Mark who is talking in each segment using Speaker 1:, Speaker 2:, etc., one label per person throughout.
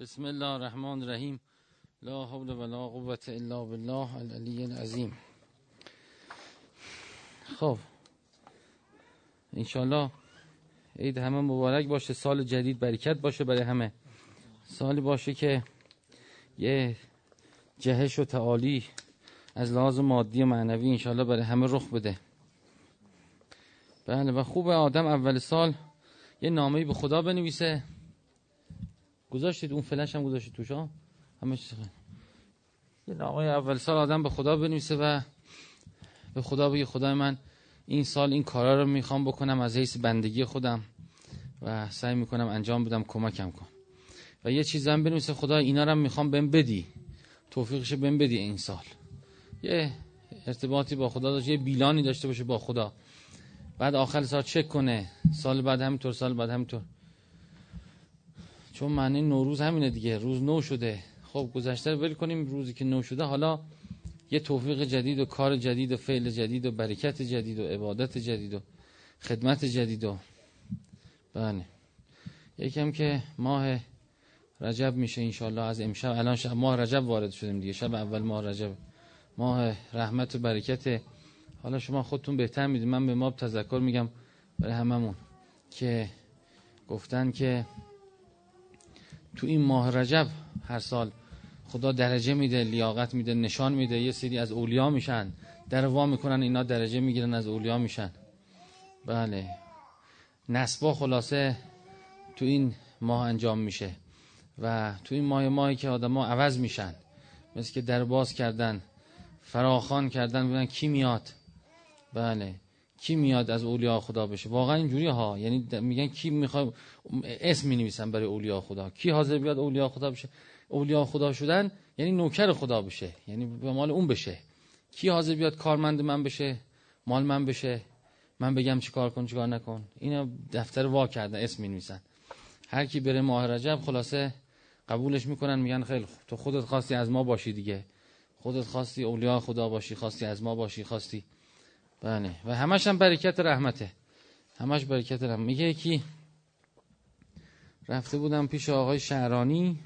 Speaker 1: بسم الله الرحمن الرحیم لا حول ولا قوة الا بالله العلی العظیم خب انشالله عید همه مبارک باشه سال جدید برکت باشه برای همه سالی باشه که یه جهش و تعالی از لحاظ مادی و معنوی انشالله برای همه رخ بده بله و خوب آدم اول سال یه نامه‌ای به خدا بنویسه گذاشتید؟ اون فلش هم گذاشتید توش ها همه چیز یه نامه اول سال آدم به خدا بنویسه و به خدا بگه خدای من این سال این کارا رو می‌خوام بکنم از حیث بندگی خودم و سعی می‌کنم انجام بدم کمکم کن. و یه چیز هم بنویسه خدا اینا رو می‌خوام بهم بدی. توفیقش بهم بدی این سال. یه ارتباطی با خدا داشته یه بیلانی داشته باشه با خدا. بعد آخر سال چک کنه. سال بعد همینطور سال بعد همینطور. چون معنی نوروز همینه دیگه. روز نو شده. خب گذشته رو کنیم. روزی که نو شده حالا یه توفیق جدید و کار جدید و فعل جدید و برکت جدید و عبادت جدید و خدمت جدید و بله. یکم که ماه رجب میشه انشالله از امشب الان شب ماه رجب وارد شدیم دیگه. شب اول ماه رجب. ماه رحمت و برکت. حالا شما خودتون بهتر می‌دید من به ما تذکر میگم برای هممون که گفتن که تو این ماه رجب هر سال خدا درجه میده لیاقت میده نشان میده یه سری از اولیا میشن در وا می‌کنن اینا درجه می‌گیرن از اولیا میشن. بله. نسبا خلاصه تو این ماه انجام میشه و تو این ماه ماهی که آدما عوض میشن مثل که در باز کردن فراخان کردن بودن کی میاد. بله. کی میاد از اولیا خدا بشه؟ واقعا اینجوری ها. یعنی میگن کی می‌خواد اسم می نویسن برای اولیا خدا. کی حاضر بیاد اولیا خدا بشه؟ اولیا خدا شدن یعنی نوکر خدا بشه. یعنی به مال اون بشه. کی حاضر بیاد کارمند من بشه؟ مال من بشه. من بگم چیکار کن چیکار نکن. اینا دفتر وا کردن اسم می نویسن هر کی بره ماه رجب خلاصه قبولش می‌کنن میگن خیلی تو خودت خواستی از ما باشی دیگه. خودت خواستی اولیا خدا باشی خواستی از ما باشی خواستی. بله. و همش هم برکت رحمته. همش برکت رحمت. میگه یکی رفته بودم پیش آقای شهرانی.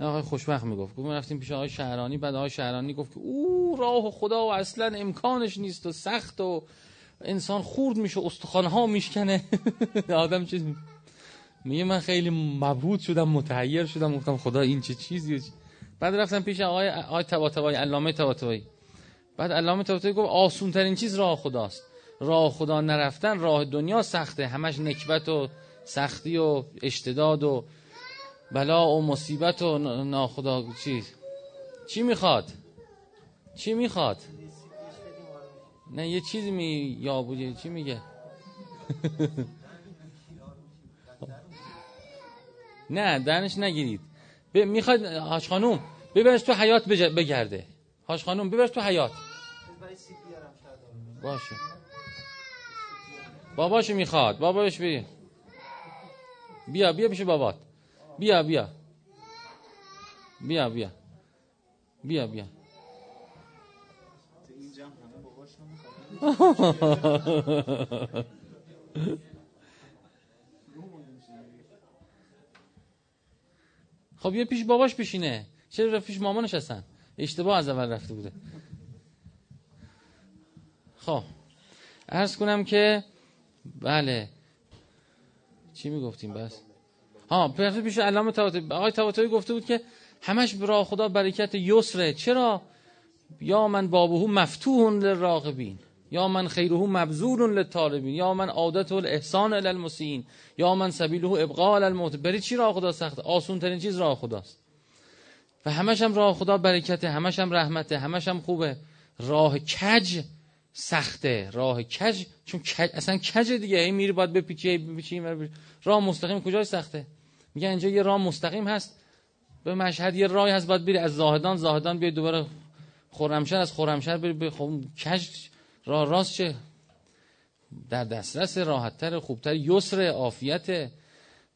Speaker 1: آقای خوشبخت می‌گفت. گفت رفتیم پیش آقای شهرانی. بعد آقای شهرانی گفت که او راه خدا و اصلا امکانش نیست و سخت و انسان خورد میشه استخوانها میشکنه. آدم چیز میگه من خیلی مبهوت شدم متحیر شدم. گفتم خدا این چه چیزی بعد رفتم پیش آقای آقای طباطبایی علامه طباطبایی. بعد علامه طباطبایی گفت آسون ترین چیز راه خداست. راه خدا نرفتن راه دنیا سخته. همش نکبت و سختی و اشتداد و بلا و مصیبت و ناخدا چیز چی می‌خواد؟ چی می‌خواد؟ نه یه چیزی می یا بودی چی میگه؟ نه درنش نگیرید. ب... می‌خواد هاش خانوم ببرش تو حیات بج... بگرده. هاش خانوم ببرش تو حیات. باشه. باباشو می‌خواد. باباش بیا بیا بیا پیش بابات. بیا بیا. بیا بیا. بیا بیا. خب یه پیش باباش بشینه. چرا پیش مامانش هستن اشتباه از اول رفته بوده. خب عرض کنم که بله. چی می‌گفتیم بس؟ ها پرفت پیش علامه طباطبایی آقای طباطبایی گفته بود که همش برای خدا برکت یسره. چرا؟ یا من بابه مفتوح للراغبین یا من خیره مبذول للطالبین یا من عادت الاحسان الی المسیین یا من سبیله ابقاء علی الموت. بری چی راه خدا سخت؟ آسون ترین چیز راه خداست. و همش هم راه خدا برکته همش هم رحمته همش هم خوبه. راه کج سخته راه کج چون کج اصلا کج دیگه این میری باید بپیچی بپیچی راه مستقیم کجای سخته؟ میگه اینجا یه راه مستقیم هست. به مشهد یه راهی هست باید بری از زاهدان زاهدان بیای دوباره خرمشهر از خرمشهر بری به خب کج راه راست چه؟ در دسترس راحتتر خوبتر یسر عافیت.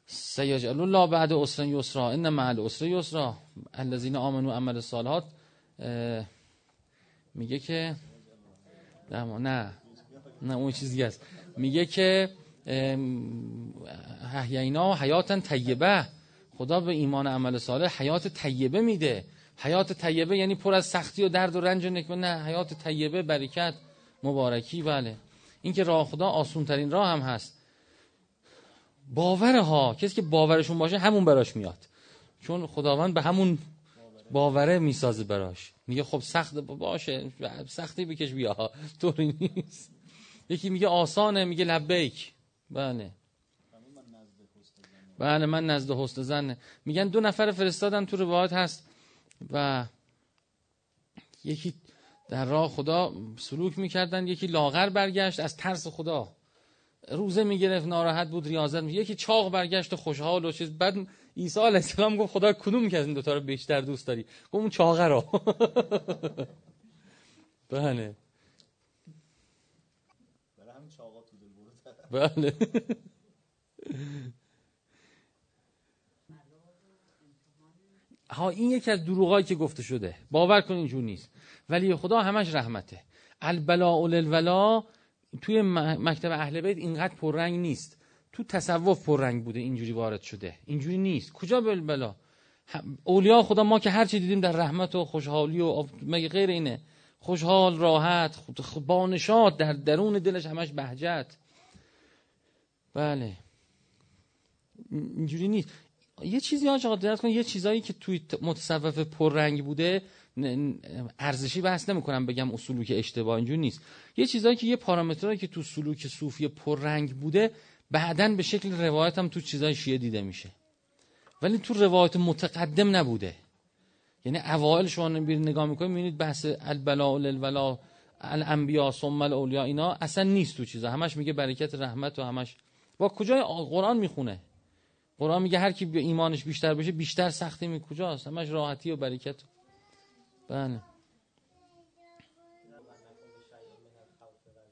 Speaker 1: سیجعل الله بعد عسر یسرا ان مع العسر یسرا. الذين امنوا عمل الصالحات میگه که نه نه اون چیزی است. میگه که احیینا حیاتن طیبه. خدا به ایمان عمل صالح حیات طیبه میده. حیات طیبه یعنی پر از سختی و درد و رنج و نکمه. نه حیات طیبه برکت مبارکی. بله. این که راه خدا آسون ترین راه هم هست. باوره ها کسی که باورشون باشه همون براش میاد. چون خداوند به همون باوره می‌سازه براش. میگه خب سخت باشه سختی بکش بیا. طوری نیست. یکی میگه آسانه میگه لبیک. بله. بله من نزد حسن زنه میگن دو نفر فرستادن تو روایت هست و یکی در راه خدا سلوک می‌کردن یکی لاغر برگشت از ترس خدا. روزه می‌گرفت ناراحت بود ریاضت یکی چاق برگشت و خوشحال و چیز. بعد عیسی علیه السلام گفت خدا کدوم که از این دوتا رو بیشتر دوست داری؟ گفت اون چاقه رو بله بله. ها این یکی از دروغایی که گفته شده. باور کن اینجور نیست. ولی خدا همش رحمته. البلا الولا توی مکتب اهل بیت اینقدر پررنگ نیست. تو تصوف پررنگ بوده اینجوری وارد شده. اینجوری نیست. کجا بلا؟ اولیا خدا ما که هر چی دیدیم در رحمت و خوشحالی و مگه غیر اینه؟ خوشحال راحت بانشات در درون دلش همش بهجت. بله. اینجوری نیست. یه چیزی ها چقدر کن یه چیزایی که توی متصوف پررنگ بوده ارزشی بحث نمی‌کنم بگم اصولو که اشتباه اینجور نیست. یه چیزایی که یه پارامترهایی که تو سلوک صوفی پررنگ بوده بعدا به شکل روایت هم تو چیزای شیعه دیده میشه. ولی تو روایت متقدم نبوده. یعنی اوائل شما نگاه می‌کنید می‌بینید بحث البلا الولا الانبیا ثم الاولیا اینا اصلا نیست تو چیزا. همش میگه برکت رحمت و همش. با کجای قرآن می‌خونه؟ قرآن میگه هر کی ایمانش بیشتر بشه بیشتر سختی می کجاست؟ همش راحتی و برکت. بله.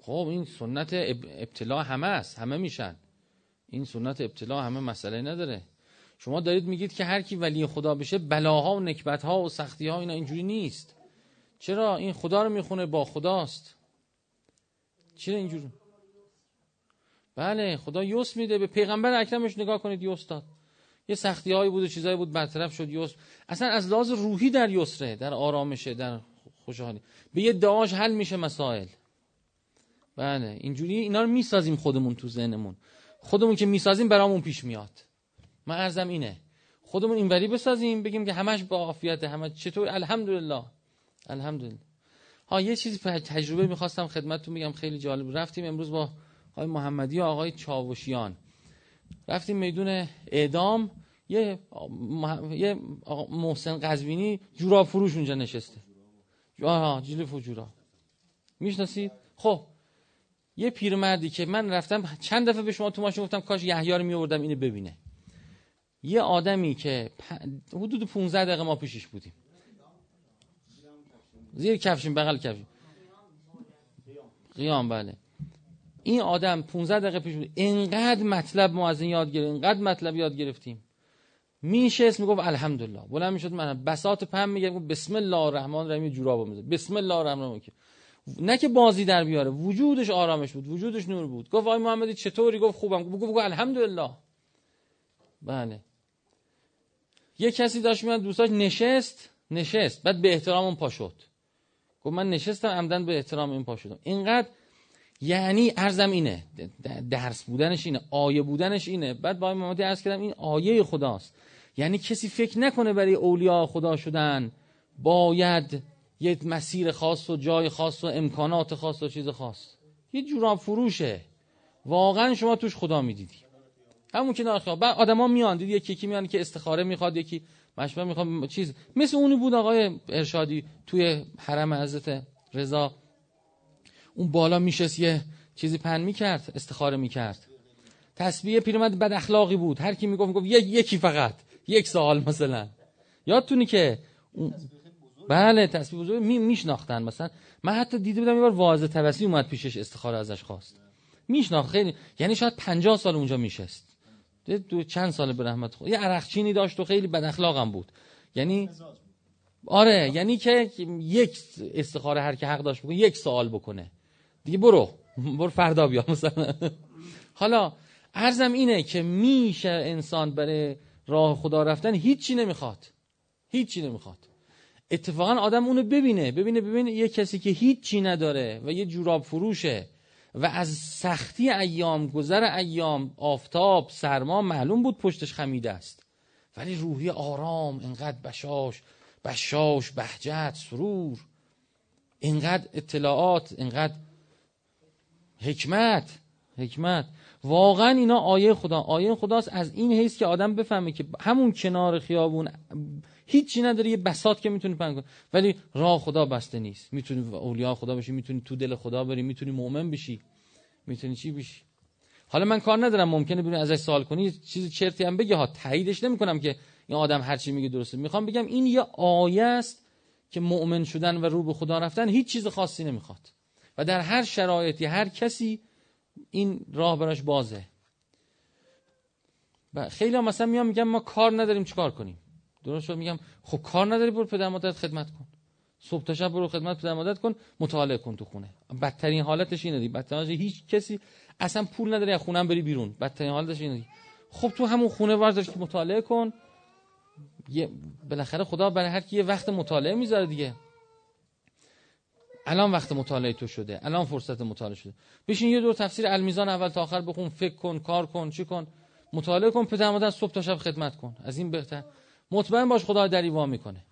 Speaker 1: خب این سنت ابتلا همه است. همه میشن. این سنت ابتلا همه مسئله نداره. شما دارید میگید که هر کی ولی خدا بشه بلاها و نکبتها و سختی ها اینا اینجوری نیست. چرا؟ این خدا رو می‌خونه با خداست. چرا اینجوری بله خدا یوس میده. به پیغمبر اکرمش نگاه کنید یوس داد. یه سختی هایی بود و چیزایی بود برطرف شد یوس. اصلا از لحاظ روحی در یسره در آرامشه در خوشحالی. به یه دعاش حل میشه مسائل. بله اینجوری اینا رو می‌سازیم خودمون تو ذهنمون. خودمون که می‌سازیم برامون پیش میاد. من ارزم اینه. خودمون اینوری بسازیم بگیم که همش با عافیت همه چطور؟ الحمدلله. الحمدلله. ها یه چیزی تجربه می‌خواستم خدمتتون بگم خیلی جالب رفتیم امروز با آقای محمدی و آقای چاوشیان. رفتیم میدون اعدام یه یه محسن قزوینی جورا فروش اونجا نشسته. آها جیل فجورا. می‌شناسید؟ خب یه پیرمردی که من رفتم چند دفعه به شما تو ماشین گفتم کاش یحیی رو میوردم اینو ببینه. یه آدمی که حدود 15 دقیقه ما پیشش بودیم. زیر کفشیم بغل کفشیم. قیام بله. این آدم 15 دقیقه پیش بود. اینقدر مطلب ما از این یاد گرفتیم اینقدر مطلب یاد گرفتیم. میشه اسم می‌گفت الحمدلله. بلند می‌شد من بساط پم میگه بسم الله الرحمن الرحیم جورابو میزه بسم الله الرحمن الرحیم. نه که بازی در بیاره وجودش آرامش بود وجودش نور بود. گفت آقای محمدی چطوری؟ گفت خوبم. گفت گفت الحمدلله. بله. یه کسی داشت میاد دوستاش نشست نشست. بعد به احترام اون پا شد. گفت من نشستم عمدن به احترام این پا شدم. اینقدر یعنی ارزم اینه درس بودنش اینه آیه بودنش اینه. بعد با محمدی عرض کردم این آیه خداست. یعنی کسی فکر نکنه برای اولیاء خدا شدن باید یه مسیر خاص و جای خاص و امکانات خاص و چیز خاص. یه جوراب فروشه. واقعا شما توش خدا می‌دیدی. همون که ناخیا بعد آدما میان. دید یکی یکی میان که استخاره می‌خواد یکی مشورت می‌خواد چیز. مثل اونی بود آقای ارشادی توی حرم حضرت رضا. اون بالا میشست یه چیزی پن می‌کرد استخاره می‌کرد. تسبیح پیرمرد بد اخلاقی بود. هر کی می‌گفت می‌گفت یکی فقط. یک سال مثلا. یادتونی که بله تسبیح بزرگ می میشناختن مثلا. من حتی دیده بودم یه بار واعظ توسی اومد پیشش استخاره ازش خواست. میشناخت خیلی یعنی شاید 50 سال اونجا میشست. دو چند سال به رحمت خود یه عرقچینی داشت و خیلی بد اخلاقم بود. یعنی آره یعنی که یک استخاره هر که حق داشت بکنه یک سوال بکنه. دیگه برو. برو فردا بیا مثلا. حالا ارزم اینه که میشه انسان برای راه خدا رفتن هیچی نمی‌خواد. هیچی نمی‌خواد. اتفاقا آدم اونو ببینه ببینه ببینه یه کسی که هیچی نداره و یه جوراب فروشه و از سختی ایام گذر ایام آفتاب سرما معلوم بود پشتش خمیده است. ولی روحی آرام انقدر بشاش بشاش بهجت سرور انقدر اطلاعات انقدر حکمت حکمت. واقعا اینا آیه خدا آیه خداست از این حیث که آدم بفهمه که همون کنار خیابون هیچی نداره یه بسات که می‌تونی پنگ کنی. ولی راه خدا بسته نیست. می‌تونی اولیا خدا بشی می‌تونی تو دل خدا بری می‌تونی مؤمن بشی. می‌تونی چی بشی؟ حالا من کار ندارم ممکنه ببین ازش سوال کنی چیز چرتی هم بگه ها تاییدش نمی‌کنم که این آدم هر چی میگه درسته. می‌خوام بگم این یه آیه است که مؤمن شدن و رو به خدا رفتن هیچ چیز خاصی نمی‌خواد. و در هر شرایطی هر کسی این راه براش بازه. خیلی هم مثلا میام میگم ما کار نداریم چیکار کنیم؟ درست میگم خب کار نداری برو پدر مادرت خدمت کن. صبح تا شب برو خدمت پدر مادرت کن مطالعه کن تو خونه. بدترین حالتش اینه دی بدترین هیچ کسی اصلا پول نداری از خونم بری بیرون. بدترین حالتش اینه دی. خب تو همون خونه ورزش که مطالعه کن. یه بالاخره خدا برای هر کی یه وقت مطالعه می‌ذاره دیگه. الان وقت مطالعه تو شده. الان فرصت مطالعه شده. بشین یه دور تفسیر المیزان اول تا آخر بخون. فکر کن کار کن چی کن. مطالعه کن پدر مادر صبح تا شب خدمت کن. از این بهتر. مطمئن باش خدا دری می‌کنه.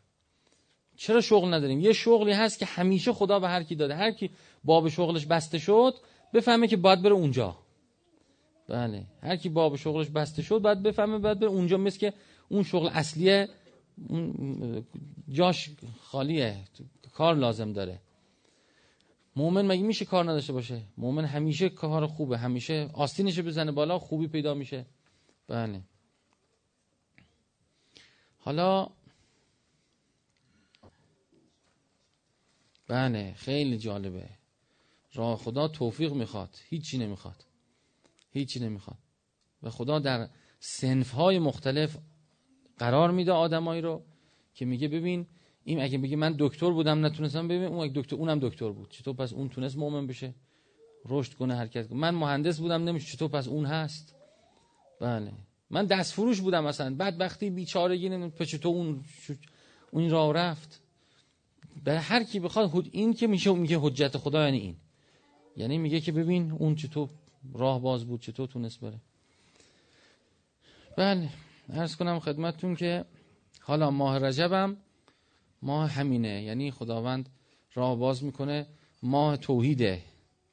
Speaker 1: چرا شغل نداریم؟ یه شغلی هست که همیشه خدا به هر کی داده. هر کی باب شغلش بسته شد بفهمه که باید بره اونجا. بله. هر کی باب شغلش بسته شد باید بفهمه باید بره اونجا مثل که اون شغل اصلیه جاش خالیه کار لازم داره. مؤمن مگه میشه کار نداشته باشه؟ مؤمن همیشه کار خوبه همیشه آستینش بزنه بالا خوبی پیدا میشه. بله. حالا بله خیلی جالبه. راه خدا توفیق می‌خواد. هیچی نمی‌خواد. هیچی نمی‌خواد. و خدا در سنف های مختلف قرار میده آدمایی رو که میگه ببین این اگه بگه من دکتر بودم نتونستم ببین اون دکتر اونم دکتر بود. چطور پس اون تونست مؤمن بشه؟ رشد کنه حرکت کنه. من مهندس بودم نمیشه چطور پس اون هست. بله. من دست فروش بودم مثلا. بعد وقتی بیچارگی نمیشه چطور اون اون راه رفت؟ به هر کی بخواد این که میشه میگه حجت خدا یعنی این. یعنی میگه که ببین اون چطور راه باز بود چطور تونست بره. بله ارز کنم خدمتتون که حالا ماه رجبم ماه همینه. یعنی خداوند راه باز می‌کنه ماه توحیده.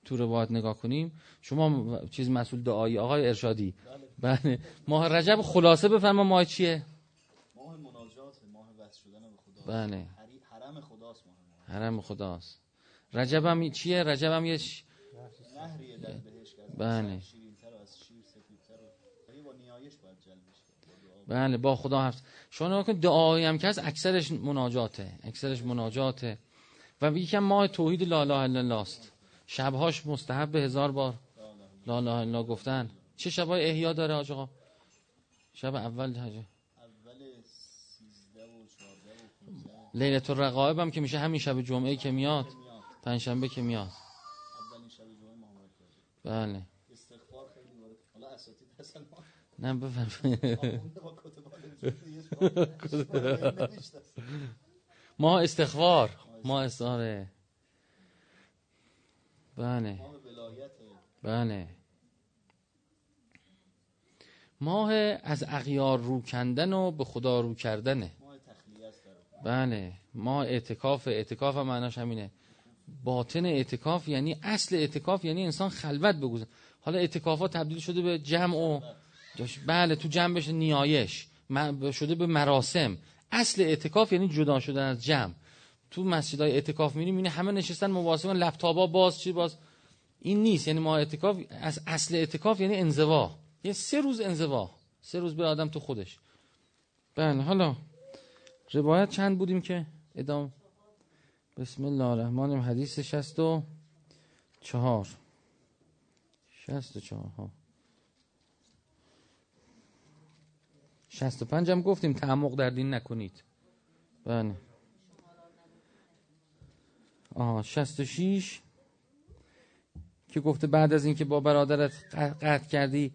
Speaker 1: تو رو باید نگاه کنیم. شما چیز مسئول دعایی آقای ارشادی. بله. ماه رجب خلاصه بفرما ماه چیه؟
Speaker 2: ماه مناجات ماه وصل شدن به خدا.
Speaker 1: بله.
Speaker 2: حرم خداست ماه
Speaker 1: حرم خداست. رجب هم چیه؟ رجب هم یه ش...
Speaker 2: نهریه در بهشت
Speaker 1: بله.
Speaker 2: از
Speaker 1: بله با خدا هست شما نگاه کن دعایی هم که هست اکثرش مناجاته. اکثرش مناجاته. و یکم ماه توحید لا اله الا الله است شبهاش مستحب به هزار بار. لا اله الا گفتن. چه شبای احیا داره آج آقا؟ شب اول حاجه
Speaker 2: اول 13 و 14 و 15
Speaker 1: لیلت الرقائب هم که میشه همین شب جمعه که میاد. پنجشنبه که میاد. بله.
Speaker 2: استغفار خیلی وارد حالا اساتید هستن ما
Speaker 1: نه
Speaker 2: است.
Speaker 1: ما استغفار. ما استغفاره. بله. بله. ماه از اغیار رو کندن و به خدا رو کردنه. بله. ما اعتکاف اعتکاف هم معناش همینه. باطن اعتکاف یعنی اصل اعتکاف یعنی انسان خلوت بگذاره حالا اعتکافات تبدیل شده به جمع و بله تو جمع بشه نیایش شده به مراسم. اصل اعتکاف یعنی جدا شدن از جمع. تو مسجدهای اعتکاف می‌بینی می‌بینی همه نشستن مواظبن لپتاپا باز چی باز. این نیست یعنی ما اعتکاف از اصل اعتکاف یعنی انزوا. یه سه روز انزوا. سه روز به آدم تو خودش. بله حالا روایت چند بودیم که ادام بسم الله الرحمن الرحیم. حدیث شست و چهار. شست و چهار ها. شست و پنج هم گفتیم تعمق در دین نکنید. بله. آها شست و شیش که گفته بعد از اینکه با برادرت قطع کردی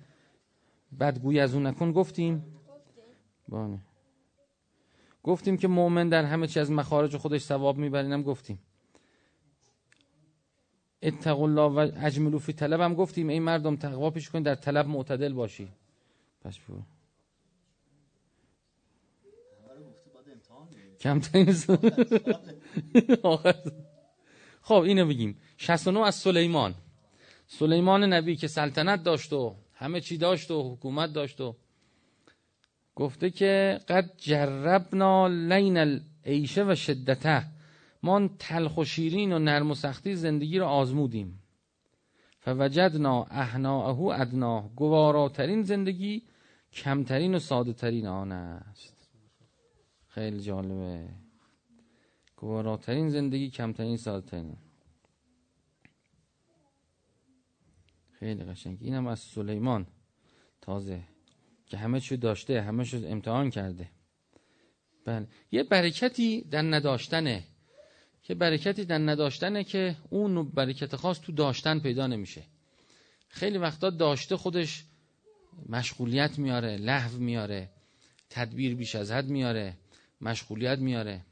Speaker 1: بدگویی از اون نکن گفتیم بله گفتیم که مؤمن در همه چی از مخارج خودش ثواب می‌بره اینم گفتیم اتقوا الله و اجملو فی طلب هم گفتیم این مردم تقوا پیش کنید در طلب معتدل باشی پس بگو.
Speaker 2: همه رو گفته باید امتحان بدیم.
Speaker 1: کمترین آخر. خب اینو بگیم 69 از سلیمان. سلیمان نبی که سلطنت داشت و همه چی داشت و حکومت داشت و گفته که قد جربنا لین العیشه و شدته. ما تلخ و شیرین و نرم و سختی زندگی رو آزمودیم. فوجدنا اهناءه ادنا. گواراترین زندگی کمترین و ساده ترین آن است. خیلی جالبه. گواراترین زندگی کمترین ساده ترین خیلی قشنگ اینم از سلیمان. تازه. که همه چی داشته همه چی امتحان کرده. بله. یه برکتی در نداشتنه. یه برکتی در نداشتنه که اون برکت خاص تو داشتن پیدا نمیشه. خیلی وقتا داشته خودش مشغولیت میاره لحو میاره تدبیر بیش از حد میاره مشغولیت میاره.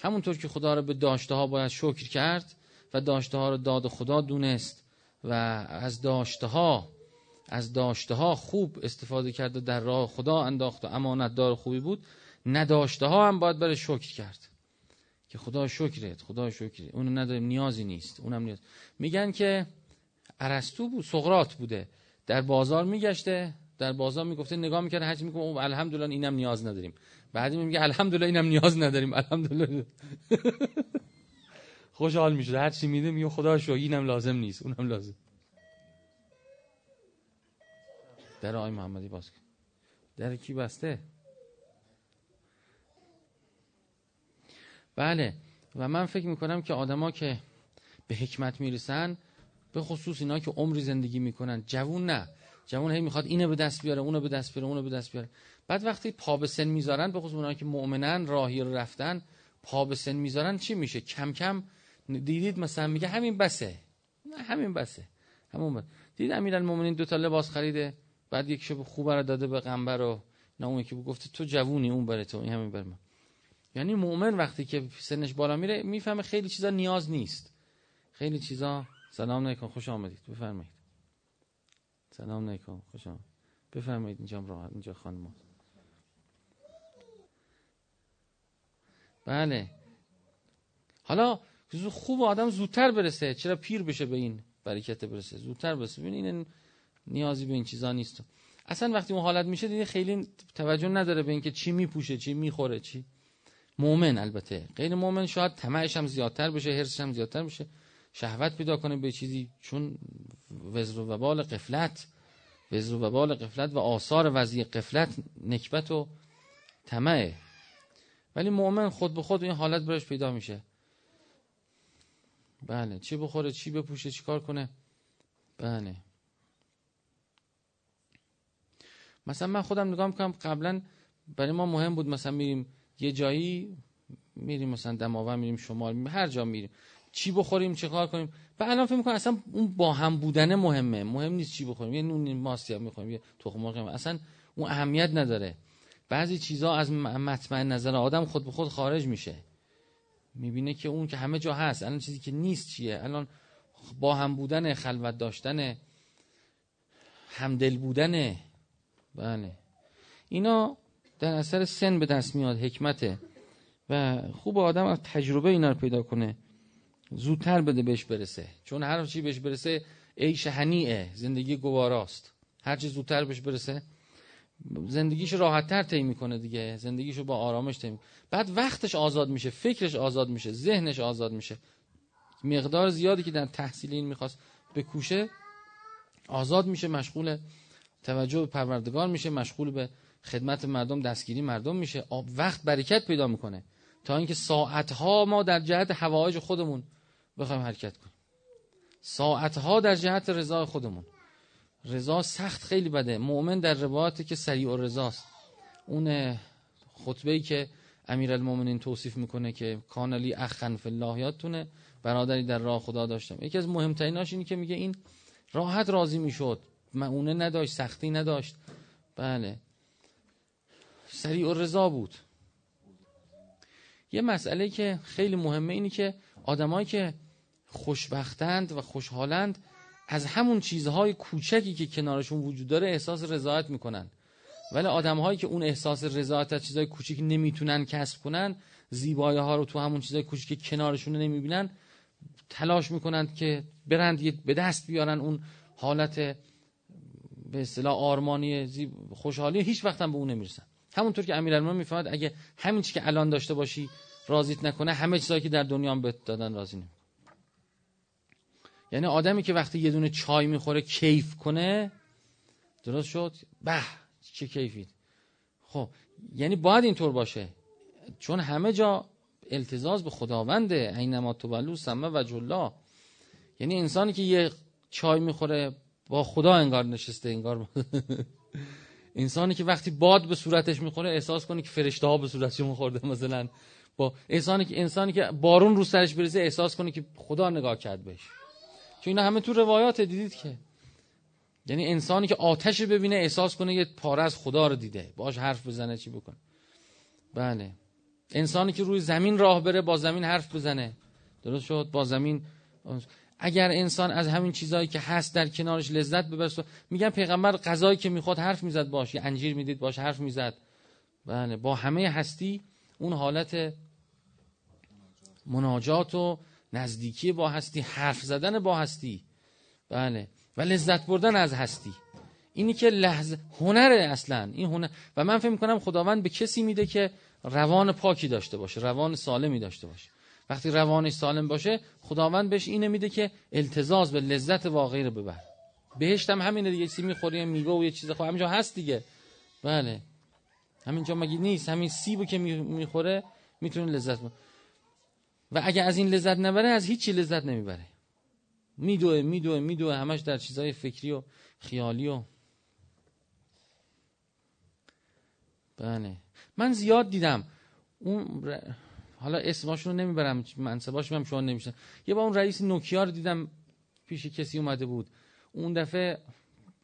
Speaker 1: همونطور که خدا رو به داشته ها باید شکر کرد و داشته ها رو داد خدا دونست و از داشته ها از داشته ها خوب استفاده کرد و در راه خدا انداخت و امانت دار خوبی بود. نداشته ها هم باید برای شکر کرد. که خدا شکرت خدا شکرت اونو نداریم نیازی نیست. اونم نیاز. میگن که ارسطو بود سقراط بوده. در بازار میگشته در بازار می‌گفته نگاه هرچی میگه او الحمدلله اینم نیاز نداریم. بعدی میگه الحمدلله اینم نیاز نداریم. الحمدلله. خوشحال میشه هر چی میده میگه خدا شو اینم لازم نیست اونم لازم. در آقای محمدی باز کن. در کی بسته؟ بله. و من فکر می‌کنم که آدما که به حکمت می‌رسن به خصوص اینا که عمری زندگی می‌کنن جوون نه. جوون هی می‌خواد اینو به دست بیاره اونو به دست بیاره اونو به دست بیاره. بعد وقتی پا به سن می‌ذارن به خصوص اونایی که مؤمنن راهی رو رفتن پا به سن می‌ذارن چی میشه؟ کم کم دیدید مثلا میگه همین بسه. همین بسه. همون بس. دید امیرالمومنین دو تا لباس خریده بعد یک شب خوب رو داده به قنبر و نه اون که گفته تو جوونی اون بره تو این همین بر من. یعنی مؤمن وقتی که سنش بالا میره می‌فهمه خیلی چیزا نیاز نیست. خیلی چیزا سلام علیکم خوش آمدید. بفرمایید. سلام علیکم خوش آمدید بفرمایید اینجا راحت اینجا خانم. بله. حالا خوب آدم زودتر برسه. چرا پیر بشه به این برکت برسه؟ زودتر برسه. ببین این نیازی به این چیزا نیست. اصلا وقتی اون حالت میشه دیگه خیلی توجه نداره به اینکه چی میپوشه چی می‌خوره چی. مؤمن البته. غیر مؤمن شاید طمعش هم زیادتر بشه حرصش هم زیادتر بشه. شهوت پیدا کنه به چیزی چون وزر و وبال قفلت. وزر و وبال قفلت و آثار وضعی قفلت نکبت و طمعه. ولی مؤمن خود به خود این حالت برش پیدا میشه. بله چی بخوره چی بپوشه چی کار کنه؟ بله. مثلا من خودم نگاه می‌کنم قبلا برای ما مهم بود مثلا میریم یه جایی میریم مثلا دماوند میریم شمال میریم هر جا میریم. چی بخوریم چه کار کنیم؟ و الان فکر می‌کنم اصلا اون با هم بودن مهمه. مهم نیست چی بخوریم. یه نون ماست هم می‌خوریم یه تخم مرغ اصلا اون اهمیت نداره. بعضی چیزا از مطمئن نظر آدم خود به خود خارج میشه. می‌بینه که اون که همه جا هست الان چیزی که نیست چیه؟ الان با هم بودن خلوت داشتن همدل بودن. بله. اینا در اثر سن به دست میاد حکمته. و خوب آدم از تجربه اینا رو پیدا کنه. زودتر بده بهش برسه. چون هر چی بهش برسه عیش هنیه زندگی گواراست. هر چی زودتر بهش برسه زندگیش راحتتر طی می‌کنه دیگه. زندگیشو با آرامش طی بعد وقتش آزاد میشه فکرش آزاد میشه ذهنش آزاد میشه. مقدار زیادی که در تحصیل این می‌خواست بکوشه آزاد میشه مشغول توجه به پروردگار میشه مشغول به خدمت مردم دستگیری مردم میشه. وقت برکت پیدا می‌کنه. تا اینکه ساعتها ما در جهت هوایج خودمون بخوایم حرکت کنیم. ساعتها در جهت رضا خودمون. رضا سخت خیلی بده. مؤمن در روایاتی که سریع و رضاست اون خطبه ای که امیرالمومنین توصیف می‌کنه که کانالی اخن فی الله یادتونه؟ برادری در راه خدا داشتم. یکی از مهمتریناش اینه که میگه این راحت راضی می‌شد. معونه نداشت سختی نداشت. بله. سریع و رضا بود. یه مسئله که خیلی مهمه اینی که آدمایی که خوشبختند و خوشحالند از همون چیزهای کوچکی که کنارشون وجود داره احساس رضایت می‌کنن. ولی آدمهایی که اون احساس رضایت از چیزهای کوچیک نمی‌تونن کسب کنن زیبایی ها رو تو همون چیزهای کوچیک کنارشون نمی‌بینن تلاش می‌کنند که برند به دست بیارن اون حالت به اصطلاح آرمانی خوشحالی هیچ وقت هم به اون نمی‌رسن. همونطور که امیرالمومنین می‌فهمد اگه همین چی که الان داشته باشی راضیت نکنه همه چیزایی که در دنیا هم بهت دادن راضی نمی‌کنه یعنی آدمی که وقتی یه دونه چای می‌خوره کیف کنه درست شد؟ به چه کیفید خب یعنی باید اینطور باشه. چون همه جا التزاز به خداونده اینما تولو سمه و جلا. یعنی انسانی که یه چای می‌خوره با خدا انگار نشسته انگار انسانی که وقتی باد به صورتش می‌خوره احساس کنه که فرشته ها به صورتش میخورده مثلا. با انسانی که انسانی که بارون رو سرش بریزه احساس کنه که خدا نگاه کرد بهش. چون اینا همه تو روایات دیدید که یعنی انسانی که آتش ببینه احساس کنه یه پاره از خدا رو دیده. باش حرف بزنه چی بکنه بله. انسانی که روی زمین راه بره با زمین حرف بزنه. درست شد؟ با زمین. اگر انسان از همین چیزهایی که هست در کنارش لذت ببره میگن پیغمبر غذایی که می‌خواد حرف می‌زد باش. یه انجیر می‌دید باش حرف می‌زد. بله. با همه هستی اون حالت مناجات و نزدیکی با هستی حرف زدن با هستی. بله. و لذت بردن از هستی. اینی که لحظه هنره اصلا. این هنر و من فکر می‌کنم خداوند به کسی میده که روان پاکی داشته باشه روان سالمی داشته باشه. وقتی روانش سالم باشه خداوند بهش اینه میده که التزاز به لذت واقعی رو ببر. بهشت هم همینه دیگه چیزی می‌خوری میوه و یه چیز خب همینجا هست دیگه. بله. همینجا مگه نیست؟ همین سیبو که می‌خوره می‌تونه لذت ببره. و اگه از این لذت نبره از هیچی لذت نمی‌بره. میدوه میدوه میدوه همش در چیزای فکری و خیالی و بله. من زیاد دیدم. اون حالا اسماشون رو نمی‌برم منصباشون هم شما نمیشن یه با اون رئیس نوکیا رو دیدم پیش کسی اومده بود. اون دفعه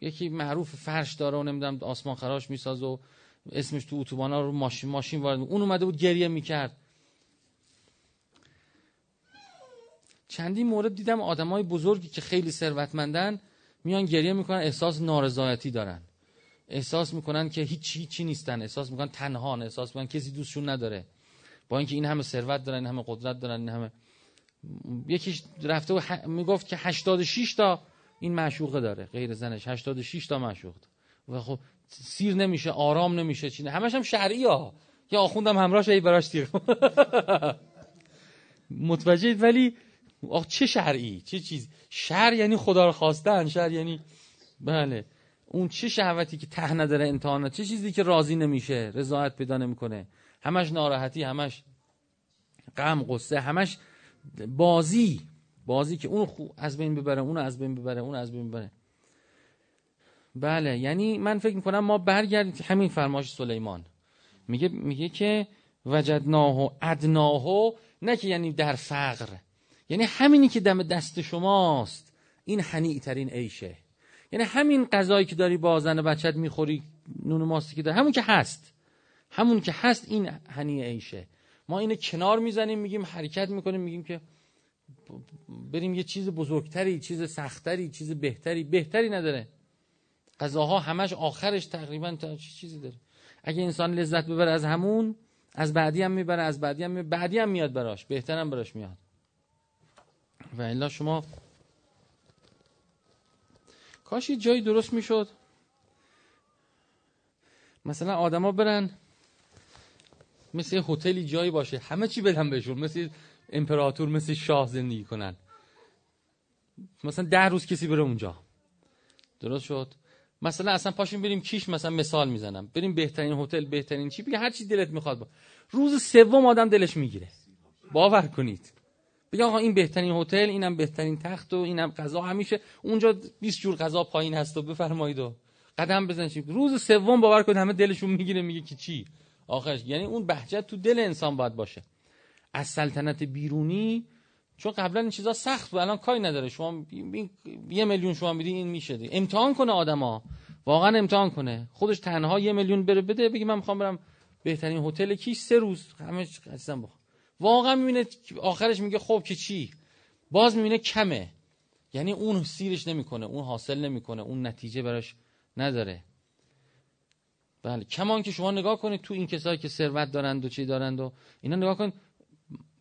Speaker 1: یکی معروف فرش داره و نمی‌دونم آسمان خراش میساز و اسمش تو اتوبانا رو ماشین ماشین وارد اون اومده بود گریه می‌کرد. چندی مورد دیدم آدمای بزرگی که خیلی ثروتمندن میان گریه می‌کنن احساس نارضایتی دارن. احساس می‌کنن که هیچ هیچی نیستن. احساس می‌کنن تنها احساس می‌کنن کسی دوستشون نداره. با اینکه این همه ثروت دارن این همه قدرت دارن این همه یکیش رفته و ح... می‌گفت که 86 تا این معشوقه داره. غیر زنش. 86 تا معشوق و خب سیر نمیشه آرام نمیشه چی همش هم شرعی ها یا آخوندم همراهش ای براش تیر متوجه ولی آخ چه شرعی؟ چه چیز؟ شر یعنی خدا رو خواستن شر یعنی بله. اون چه شهوتی که ته نداره امتحانات؟ چه چیزی که راضی نمیشه رضایت پیدا نمی‌کنه؟ همش ناراحتی همش غم قصه همش بازی. بازی که اون از بین ببره اون از بین ببره اون از بین ببره. بله یعنی من فکر می‌کنم ما برگردیم همین فرماش سلیمان. میگه میگه که وجدناه و ادناه نه که یعنی در فقر. یعنی همینی که دم دست شماست این حنی ترین عیشه. یعنی همین غذایی که داری با زن بچت می‌خوری نون ماستی که داری همون که هست. همون که هست این هنی عیشه. ما اینو کنار می‌زنیم میگیم حرکت می‌کنیم میگیم که بریم یه چیز بزرگتری چیز سختری چیز بهتری. بهتری نداره. غذاها همش آخرش تقریبا تا چیزی داره. اگه انسان لذت ببره از همون از بعدی هم می‌بره از بعدی هم می‌بره. بعدی هم میاد براش. بهترم براش میاد. و الا شما کاش یه جایی درست می‌شد. مثلا آدما برن مثل هتلی جایی باشه. همه چی بدن بهشون. مثل امپراتور مثل شاه زندگی کنن. مثلا ده روز کسی بره اونجا. درست شد؟ مثلا اصلا پاشیم بریم کیش مثلا مثال می‌زنم. بریم بهترین هتل بهترین چی بگه هر چی دلت می‌خواد با. روز سوم آدم دلش می‌گیره. باور کنید. بگه آقا این بهترین هتل اینم بهترین تخت و اینم غذا همیشه اونجا 20 جور غذا پایین هست و بفرمایید و قدم بزنید. روز سوم باور کنید همه دلشون می‌گیره میگه که چی؟ آخرش یعنی اون بهجت تو دل انسان باید باشه. از سلطنت بیرونی چون قبلا این چیزا سخت بود الان کاری نداره. شما یه میلیون شما میدی این میشه دی. امتحان کنه آدما. واقعا امتحان کنه. خودش تنها یه میلیون بره بده بگی من می‌خوام برم بهترین هتل کیش سه روز. همه قصدن بخور. واقعا می‌بینه آخرش میگه خب که چی؟ باز می‌بینه کمه. یعنی اون سیرش نمی‌کنه اون حاصل نمی‌کنه اون نتیجه براش نداره. بله کمان که شما نگاه کنید تو این کسایی که ثروت دارند و چی دارند و اینا نگاه کنید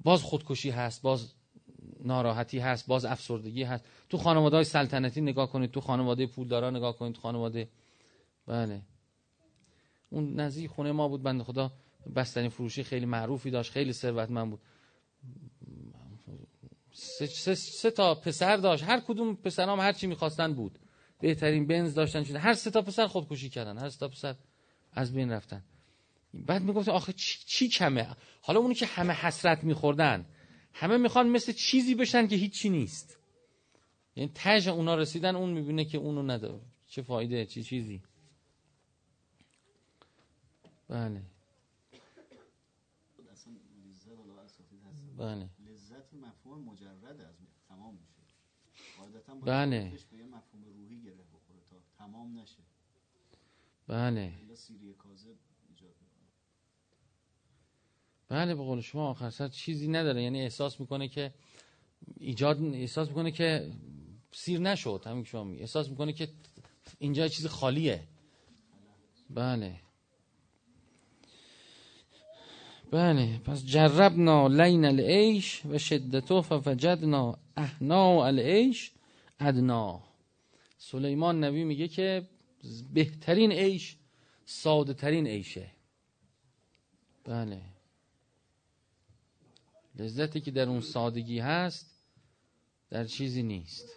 Speaker 1: باز خودکشی هست باز ناراحتی هست باز افسردگی هست. تو خانواده های سلطنتی نگاه کنید تو خانواده پولدارا نگاه کنید تو خانواده. بله. اون نزدیک خونه ما بود بنده خدا. بستنی فروشی خیلی معروفی داشت خیلی ثروتمند بود. سه, سه, سه تا پسر داشت. هر کدوم پسرام هر چی می‌خواستن بود. بهترین بنز داشتن شده هر سه تا پسر خودکشی کردن. هر سه تا پسر از بین رفتن. بعد می‌گفت آخه چی, چی کمه؟ حالا اونی که همه حسرت میخوردن. همه می‌خوان مثل چیزی بشن که هیچی نیست. یعنی تج اونا رسیدن اون می‌بینه که اونو نداره. چه فایده چه چیزی. بله
Speaker 2: اصلا لذت حالا اساتید هست
Speaker 1: بله.
Speaker 2: لذت مفهوم مجرد از تمام میشه. قاعدتا باید
Speaker 1: بله.
Speaker 2: به یه مفهوم روحی گره بخوره تا تمام نشه.
Speaker 1: بله.
Speaker 2: سیری کاذب ایجاد می‌کنه.
Speaker 1: بله به قول شما آخر سر چیزی نداره. یعنی احساس می‌کنه که ایجاد احساس می‌کنه که سیر نشد همین که شما میگی. احساس می‌کنه که اینجا چیز خالیه. بله. بله پس جربنا لین العیش و شدتو فوجدنا احنا العیش ادنا. سلیمان نبی میگه که بهترین عیش ساده ترین عیشه. بله. لذتی که در اون سادگی هست در چیزی نیست.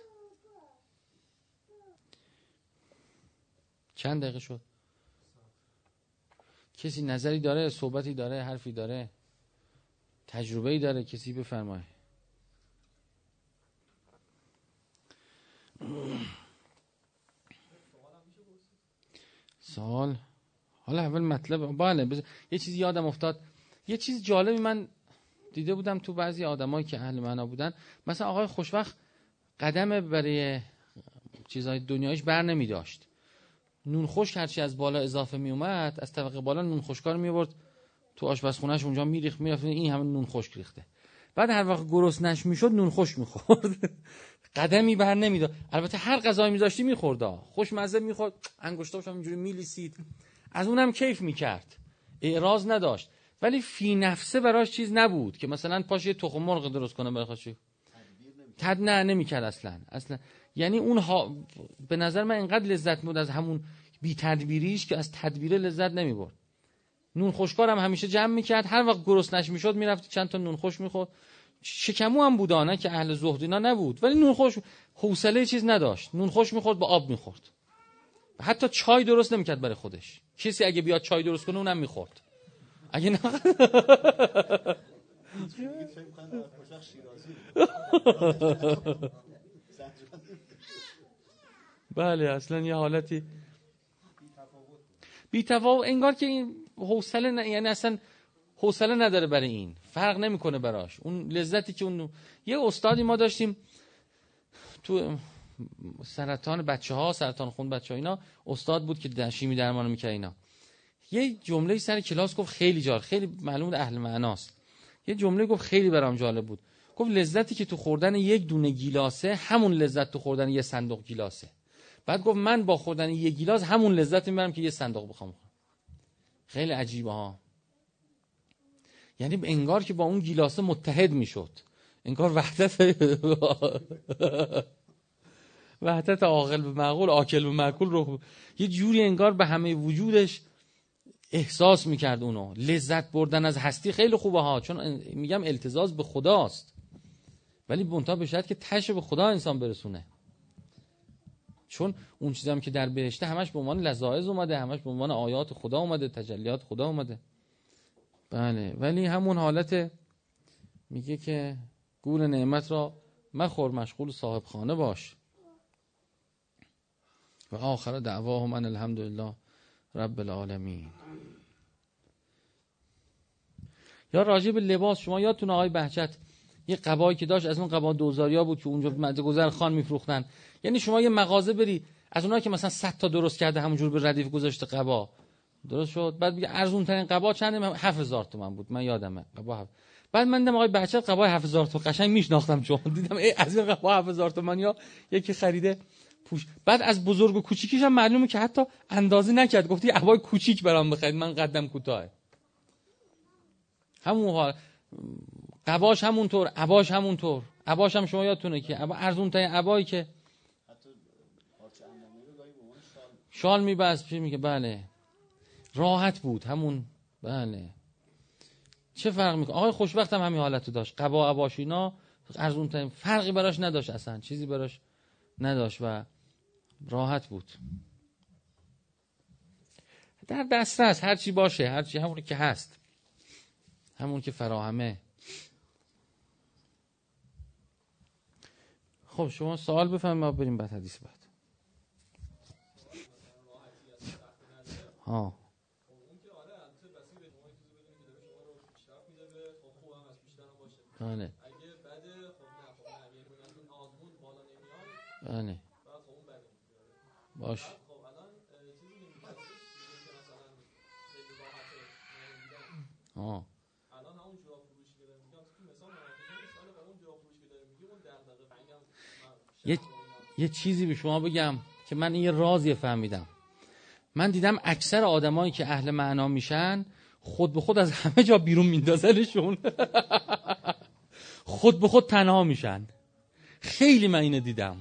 Speaker 1: چند دقیقه شد؟ کسی نظری داره صحبتی داره حرفی داره تجربه داره کسی بفرمایه سوال؟ حالا اول مطلب بله بز... یه چیزی یادم افتاد. یه چیز جالبی من دیده بودم تو بعضی آدمایی که اهل معنا بودن. مثلا آقای خوشبخت قدم برای چیزهای دنیایش بر نمی داشت نون خشک هرچی از بالا اضافه می اومد از طبقه بالا نون خشکار می آورد تو آشپزخونهش اونجا میریخت می‌رفت این همه نون خشک ریخته. بعد هر وقت گرسنش می‌شد نون خشک می‌خورد. قدمی بر نمی‌داد. البته هر غذایی میذاشتی می‌خورد خوشمزه می‌خورد. انگشتاش هم اینجوری میلیسید. از اونم کیف می‌کرد. اعراض نداشت. ولی فی نفسه براش چیز نبود که مثلا پاش یه تخم مرغ درست کنه برای خودش تد نه نمی‌کرد اصلا. اصلا یعنی اون ها... به نظر من اینقدر لذت بود از همون بی تدبیریش که از تدبیر لذت نمی‌برد. نون خشکار هم همیشه جمع می‌کرد. هر وقت گرسنش می‌شد می‌رفت چند تا نون خوش می‌خورد. شکمو هم بودانه که اهل زهد اینا نبود. ولی نون خوش حوصله چیز نداشت. نون خوش می‌خورد با آب می‌خورد. حتی چای درست نمی‌کرد برای خودش. کسی اگه بیاد چای درست کنه اونم می‌خورد. اگه نه. بله اصلا یه حالتی. بی تفاوت انگار که این حوصله ن... یعنی اصلا حوصله نداره برای این. فرق نمی‌کنه براش. اون لذتی که اون یه استادی ما داشتیم تو سرطان بچه ها سرطان خون بچه ها اینا استاد بود که در شیمی درمان می‌کرد اینا. یه جمله سر کلاس گفت خیلی جار خیلی معلوم اهل معناست. یه جمله گفت خیلی برام جالب بود. گفت لذتی که تو خوردن یک دونه گیلاسه همون لذت تو خوردن یه صندوق گیلاسه. بعد گفت من با خوردن یه گیلاس همون لذت می‌برم که یه صندوق بخوام خیلی عجیبه ها. یعنی انگار که با اون گیلاسه متحد می‌شد. انگار وحدت وحدت عاقل به معقول عاقل به معقول رو یه جوری انگار به همه وجودش احساس می‌کرد اونو. لذت بردن از هستی خیلی خوبه ها چون میگم التزاز به خداست. ولی منتها به شاید که تشه به خدا انسان برسونه. چون اون چیزی هم که در بهشته همش به عنوان لذاعز اومده همش به عنوان آیات خدا اومده تجلیات خدا اومده. بله ولی همون حالت میگه که گول نعمت را مخور مشغول صاحب خانه باش. و آخر دعواهم ان الحمدلله رب العالمین. یا راجع به لباس شما یادتون آقای بهجت یه قبایی که داشت از اون قبا دوزاریا بود که اونجا مد گذر خان میفروختن. یعنی شما یه مغازه بری از اونایی که مثلا 100 تا درست کرده همونجور به ردیف گذاشته قبا. درست شد؟ بعد میگه ارزون ترین قبا چنده؟ 7000 تومن بود. من یادمه. قبا هفت. بعد من دیدم آقای بچه قبا 7000 تومن قشنگ میشناختم چون. دیدم ای از این قبا 7000 تومن یا یکی خریده پوش. بعد از بزرگ و کوچیکیش هم معلومه که حتی اندازه نکرد. گفتی عبای کوچیک برام بخرید. من قدم کوتاه همون حال قباش همونطور عباش همونطور. عباش هم شما یادتونه که عبا ارزون ترین عبایی که
Speaker 2: شال
Speaker 1: میبست چی میگه؟ بله. راحت بود همون بله. چه فرق می‌کنه؟ آقای خوشبخت هم همین حالت رو داشت. قبا عباش اینا ارزون ترین فرقی براش نداشت اصلا. چیزی براش نداشت و راحت بود. در دسترس هر چی باشه هر چی همونی که هست. همون که فراهمه. خب شما سوال بفهمیم ما بریم بعد حدیث بعد. ها بله. بله. باش. آه
Speaker 3: الان همون جوراب فروشی که داره میگم تو مثال نمایندگی سال به اون جوراب فروشی که داره میگه اون دغدغه میگم
Speaker 1: یه, یه چیزی به شما بگم که من یه رازی فهمیدم. من دیدم اکثر آدمایی که اهل معنا میشن خود به خود از همه جا بیرون میندازنشون. خود به خود تنها میشن. خیلی من اینو دیدم.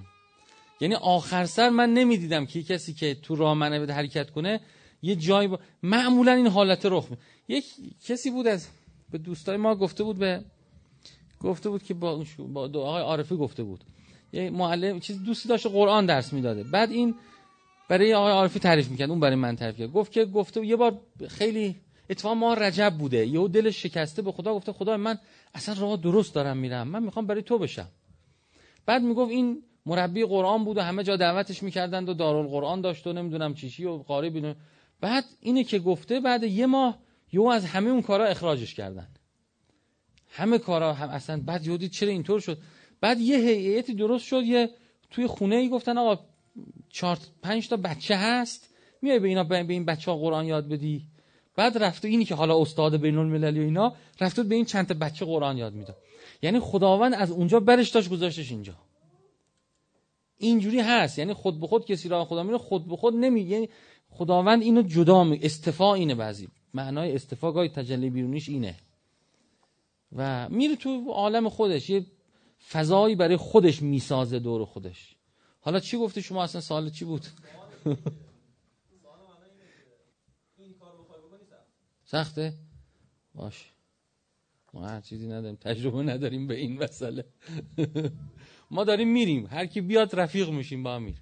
Speaker 1: یعنی آخر سر من نمی‌دیدم که کسی که تو راه منوی حرکت کنه یه جایی با... معمولا این حالت رخ می- یک کسی بود از به دوستای ما گفته بود به گفته بود که با, با دو آقای عارفی گفته بود. یه معلم چیز دوستی داشته قرآن درس می‌داده. بعد این برای آقای عارفی تعریف می‌کرد اون برای من تعریف کرد. گفت که گفته یه بار خیلی اتفاق ما رجب بوده. یهو دلش شکسته به خدا گفته خدا من اصلا راه درست دارم میرم. من می‌خوام برای تو بشم. بعد می‌گفت این مربی قرآن بود و همه جا دعوتش می‌کردند و دارالقرآن داشت و نمی‌دونم چیشی و قاری بیدون بعد اینه که گفته بعد یه ماه یهو از همه اون کارا اخراجش کردن. همه کارا هم اصلا بعد یهو چرا اینطور شد. بعد یه هیئتی درست شد یه توی خونه ای گفتن آقا چهار پنج تا بچه هست میای به اینا به این بچه ها قرآن یاد بدی. بعد رفته اینی که حالا استاد بین المللی و اینا رفته به این چند تا بچه قرآن یاد می‌داد. یعنی خداوند از اونجا برش داشت گذاشتش اینجا. اینجوری هست. یعنی خود به خود کسی راه خدا میره خود به خود نمی یعنی خداوند اینو جدا می استفا اینه بعضی. معنای استفا گاهی تجلی بیرونیش اینه. و میره تو عالم خودش. یه فضایی برای خودش می‌سازه دور خودش. حالا چی گفتی شما اصلا سوال چی بود؟ سخته؟ باش. ما هر چیزی نداریم تجربه نداریم به این مسئله. ما داریم میریم. هر کی بیاد رفیق میشیم با هم میریم.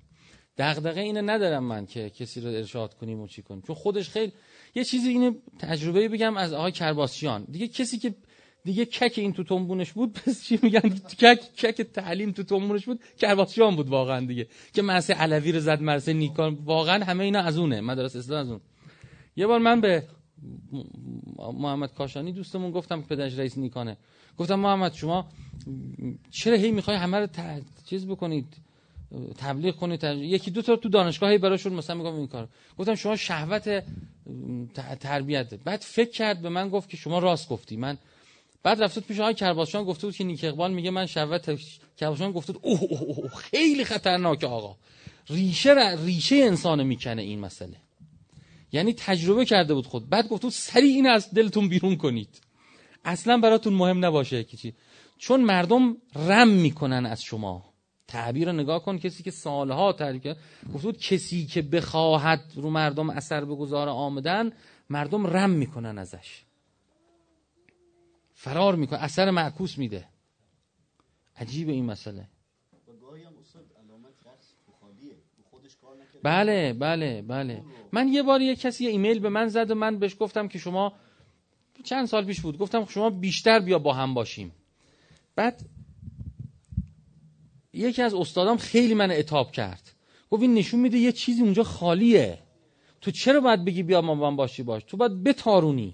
Speaker 1: دغدغه اینو ندارم من که کسی رو ارشاد کنیم و چی کنیم. چون خودش خیلی یه چیزی اینه تجربه بگم از آقای کرباسیان. دیگه کسی که دیگه کک این تو تنبونش بود پس چی میگن؟ کک کک تعلیم تو تنبونش بود کرباسیان بود واقعا دیگه. که مرسه علوی رو زد مرسه نیکان واقعا همه اینا از اونه مدرسه اسلام از اون. یه بار من به محمد کاشانی دوستمون گفتم پدرش رئیس نیکانه. گفتم محمد شما چرا هی می‌خوای همه رو ت- چیز بکنید تبلیغ کنید؟ تر- یکی دو تا تو دانشگاهی براشون مثلا میگم این کار گفتم شما شهوت ت- تربیت. بعد فکر کرد به من گفت که شما راست گفتی. من بعد رفت پیش آقای کرباسشان گفته بود که نیک اقبال میگه من شهوت کرباسشان گفته بود اوه, اوه, اوه, خیلی خطرناکه آقا. ریشه ر- ریشه انسان می‌کنه این مسئله. یعنی تجربه کرده بود خود. بعد گفت بود سریع این از دلتون بیرون کنید. اصلا براتون مهم نباشه که چی. چون مردم رم می‌کنن از شما. تعبیر رو نگاه کن کسی که سالها تعریف کرد گفت بود کسی که بخواهد رو مردم اثر بگذار آمدن مردم رم می‌کنن ازش. فرار می‌کنه اثر معکوس میده. عجیب این مسئله. بله بله بله. من یه بار یه کسی یه ایمیل به من زد و من بهش گفتم که شما چند سال پیش بود. گفتم شما بیشتر بیا با هم باشیم. بعد یکی از استادام خیلی من اتاب کرد. گفت این نشون میده یه چیزی اونجا خالیه. تو چرا باید بگی بیا ما با هم باشی؟ باش. تو باید بتارونی.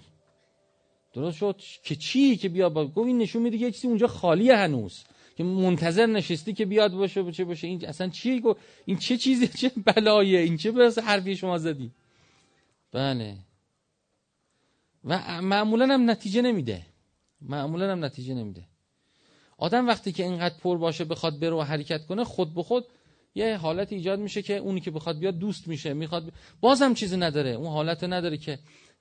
Speaker 1: درست شد؟ که چی که بیا با گفت این نشون میده یه چیزی اونجا خالیه هنوز. که منتظر نشستی که بیاد باشه باشه باشه. این اصلا چیه گفت؟ این چه چیزی؟ چه بلایه؟ این چه بس حرفی شما زدی؟ بله. و معمولا هم نتیجه نمیده. معمولا هم نتیجه نمیده. آدم وقتی که اینقدر پر باشه بخواد بره و حرکت کنه خود به خود یه حالت ایجاد میشه که اونی که بخواد بیاد دوست میشه می‌خواد. بازم چیزی نداره. اون حالت نداره که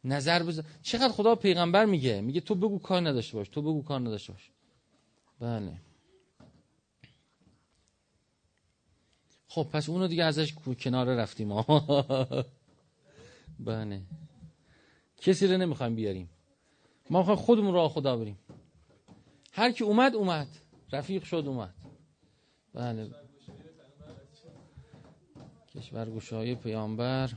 Speaker 1: نظر بز... چقدر خدا پیغمبر میگه؟ میگه تو بگو کار نداشته باش تو بگو کار نداشته باش. بله. خب پس اونو دیگه ازش کنار رفتیم. بله. کسی رو نمی‌خوایم بیاریم. ما می‌خوایم خودمون راه خدا بریم. هر کی اومد اومد. رفیق شد اومد. بله. کشورگشایی پیامبر.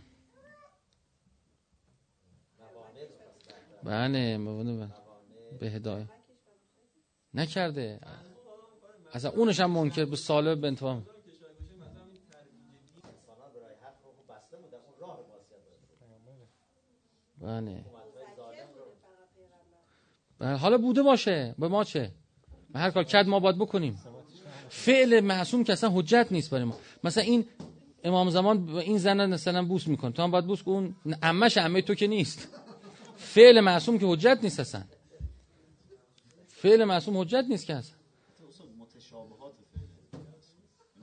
Speaker 1: بله به هدایت. نکرده. اصلا اونش هم منکر به ساله به انتفام بله. بله حالا بوده باشه. به ما چه؟ به هر کار کد ما باید بکنیم. فعل معصوم که اصلا حجت نیست برای ما. مثلا این امام زمان این زن مثلا بوس می‌کنه. تو هم باید بوس کن. عمش عمه تو که نیست. فعل معصوم که حجت نیست اصلا. فعل معصوم حجت نیست که اصلا.
Speaker 2: متشابهات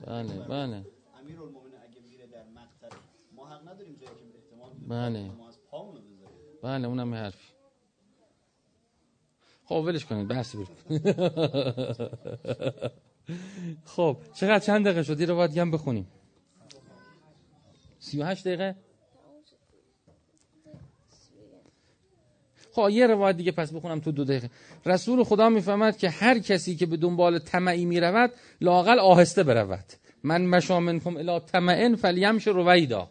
Speaker 1: بله بله.
Speaker 2: امیرالمومنین اگه میره در مقتل ما حق نداریم جایی که احتمال میده
Speaker 1: بله.
Speaker 2: ما از بذاریم.
Speaker 1: بله اونم حرفی. خب ولش کنید بحث برید خب چقدر چند دقیقه شد؟ روایت دیگه هم بخونیم. سی و هشت دقیقه؟ خب یه روایت دیگه پس بخونم تو دو دقیقه. رسول خدا می‌فهمد که هر کسی که به دنبال طمعی می‌رود لاقل آهسته برود. من مشا منکم الی طمعن فلیمش رویدا.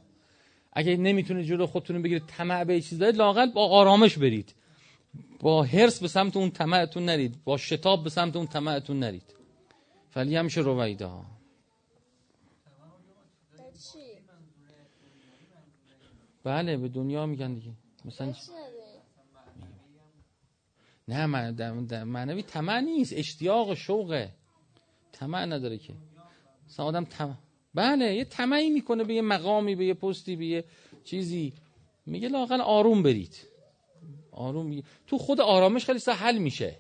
Speaker 1: اگه نمی‌تونه جلو خودتون رو بگیرید طمع به چیز دارید لاقل با آرامش برید. با حرس به سمت اون طمعتون نرید. با شتاب به سمت اون طمعتون نرید. فلیمش رویدا؟ بله به دنیا میگن دیگه. مثلا؟ نه معنوی طمع نیست اشتیاق شوقه. طمع نداره که. مثلا آدم بله یه طمعی می‌کنه به یه مقامی به یه پستی به یه چیزی. میگه لاقل آروم برید. آروم می- تو خود آرامش خیلی سه حل میشه.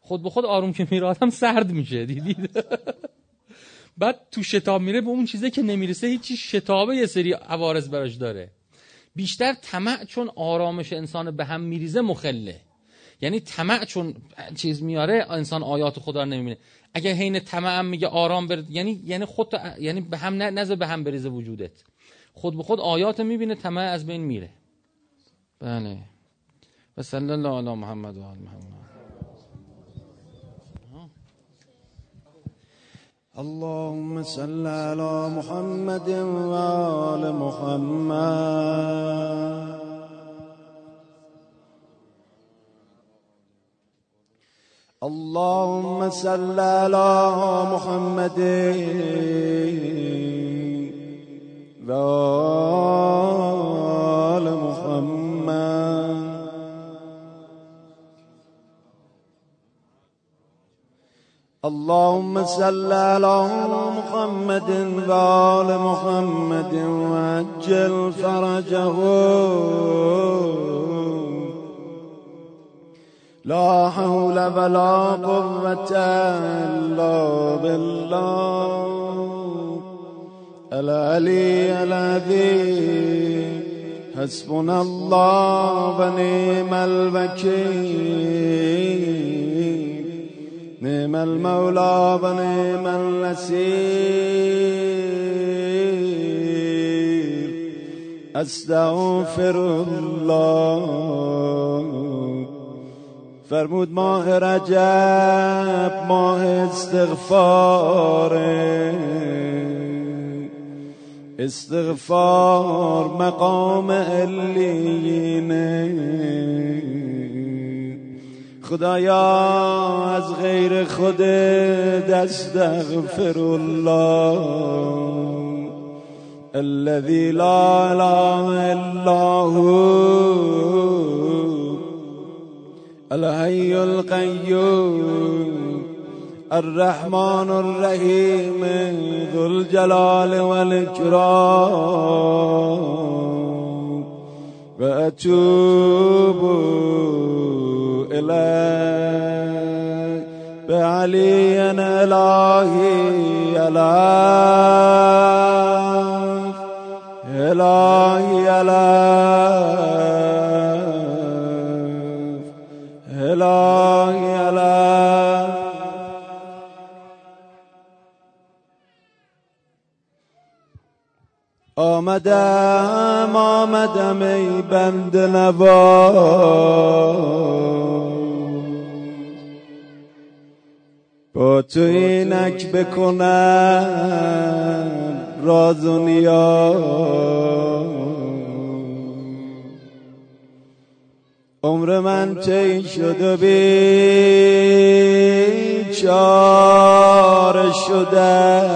Speaker 1: خود به خود آروم که میره آدم سرد میشه دیدید؟ بعد تو شتاب میره به اون چیزه که نمی‌رسه هیچی شتابه یه سری عوارض براش داره. بیشتر طمع چون آرامش انسان به هم میریزه مخله. یعنی طمع چون چیز میاره انسان آیات خدا رو نمی‌بینه. اگر حین طمع میگه آرام برد یعنی یعنی خود یعنی به هم نزد به هم بریزه وجودت. خود به خود آیات می‌بینه طمع از بین میره. بله. و صلی الله علی محمد و آل محمد.
Speaker 4: اللهم صل على محمد وآل محمد. اللهم صل على محمد. وآل محمد. اللهم صل على محمد وآل محمد. وعجل فرجه. لا حول ولا قوة إلا بالله. العلي العظيم. حسبنا الله ونعم الوكيل. نعم المولى ونعم النصير. أستغفر الله. فرمود ماه رجب ماه استغفار. استغفار مقام علیینه خدایا از غیر خود استغفر الله الذي لا اله الا هو. الحي القيوم الرحمن الرحيم ذو الجلال والإكرام. وأتوب إليك بعلي إلهي إله إلهي إله إلهي إله آمدم آمدم ای بند نواز با تو اینک بکنم راز و نیاز. عمر من طی شد و بیچاره شدم.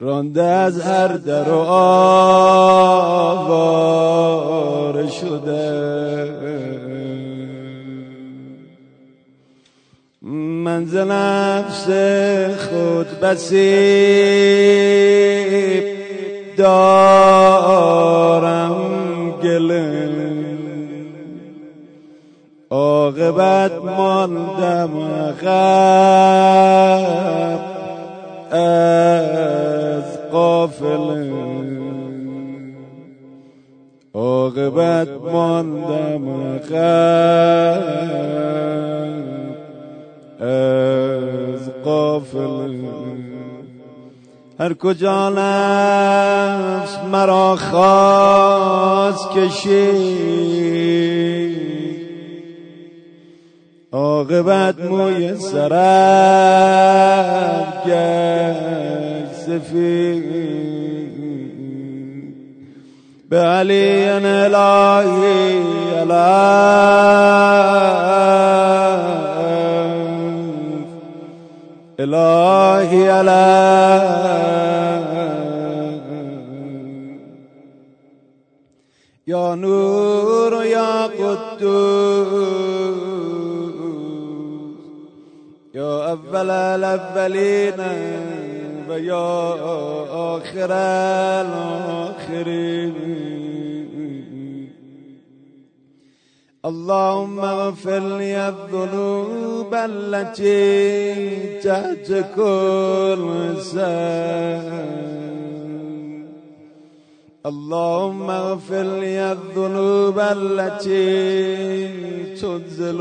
Speaker 4: رانده از هر در و آواره شده. منزل نفس خود بسیب دارم گله عاقبت ماندم عقب از قافله عاقبت ماندم عقب از قافله هر کجا نفس مرا خواست کشید عاقبت موی سرم گشت سفید. به علی الهی إلهي ألا. يا نور يا قدوس. يا أول الأولين ويا آخر الآخرين. اللهم اغفر لي الذنوب التي تحت كل اللهم اغفر لي الذنوب التي تنزل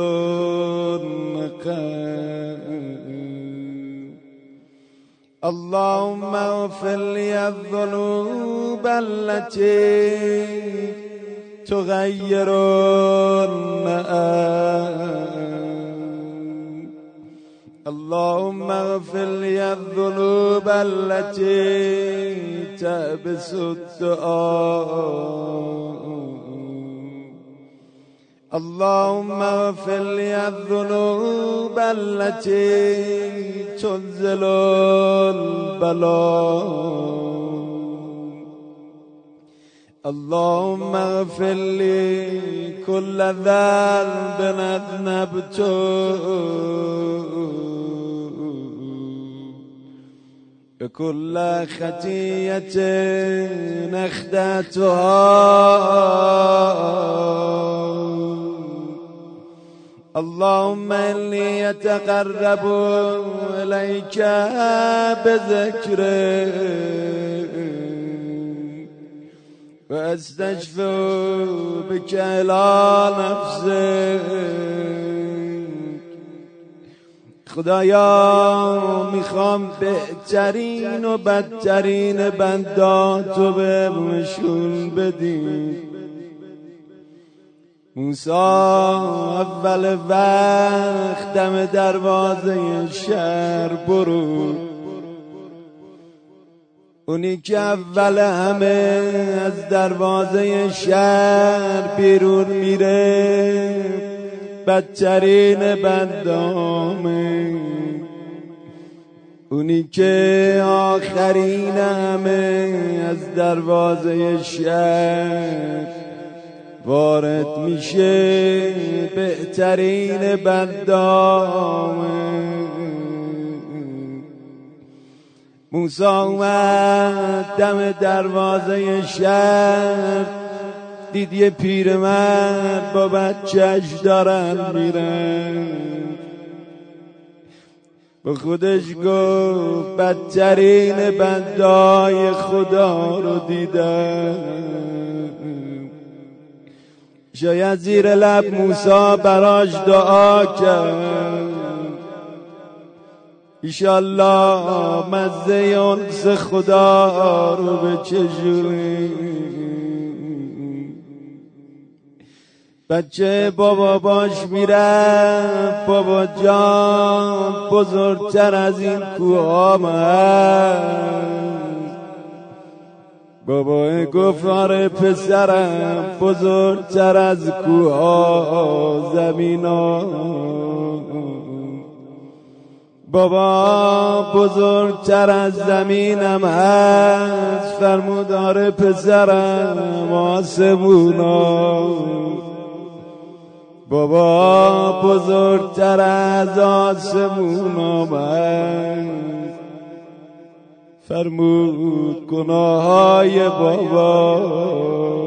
Speaker 4: اللهم اغفر لي الذنوب التي تغير النآم اللهم اغفر لي الذنوب التي تأبس الدعاء اللهم اغفر لي الذنوب التي تنزل البلاء. اللهم اغفر لي كل ذنب اذنبته بكل خطية أخدتها اللهم إني أتقرب إليك بذكرك واستشفع بك إلى نفسك. خدایا می‌خوام بهترین و بدترین بنداتو به مشون بدی. موسا اول وقت دم دروازه شهر برو اونی که اول همه از دروازه شهر بیرون میره بدترین بندامه اونی که آخرین همه از دروازه شهر وارد میشه بهترین بندامه موسا اومد دم دروازه شهر. دید یه پیرمرد با بچهش دارن میرن. به خودش گفت بدترین بندای خدا رو دیدم. شاید زیر لب موسا براش دعا کرد. ایشالله مزه انس خدا رو به چجوری بچه بابا باش میره بابا جان بزرگتر از این کوه بابا گفت آره پسرم بزرگتر از کوه زمین بابا بزرگتر از زمینم هست فرمودار پسرم آسمونا. بابا بزرگتر از آسمون هست. فرمود گناه های بابا.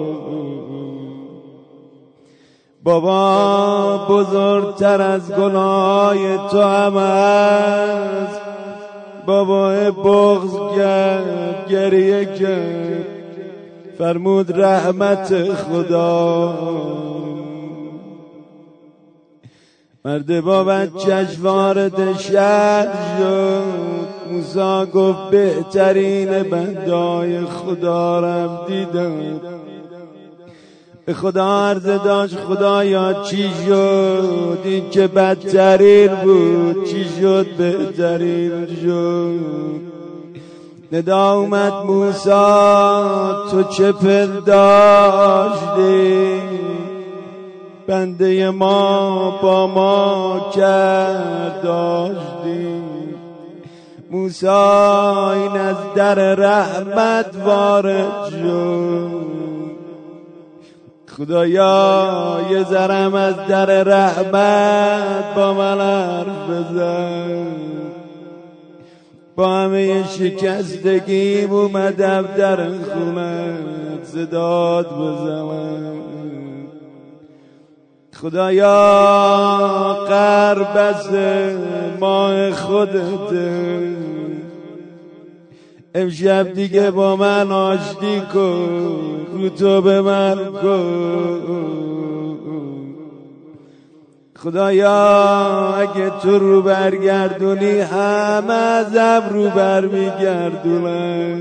Speaker 4: بابا بزرگتر از گناه تو هم هست بابا بغض کرد گریه کرد فرمود رحمت خدا. مرد با بچهش وارد شهر شد. موسا گفت بهترین بندای خدا رم دیدم. خدا عرض داشت خدایا چی شد؟ این که بدترین بود چی شد؟ بهترین شد. ندا اومد موسا تو چه پنداشتی؟ بنده ما با ما کرد داشتی موسا این از در رحمت وارد شد. خدایا یه ذرم از در رحمت با من حرف بزن. با همه شکستگیم اومدم در خونت زداد بزنم. خدایا قربس ماه خودته امشب دیگه با من آشتی کن رو تو به من کن. خدایا اگه تو رو برگردونی همه ازم رو برمیگردونن.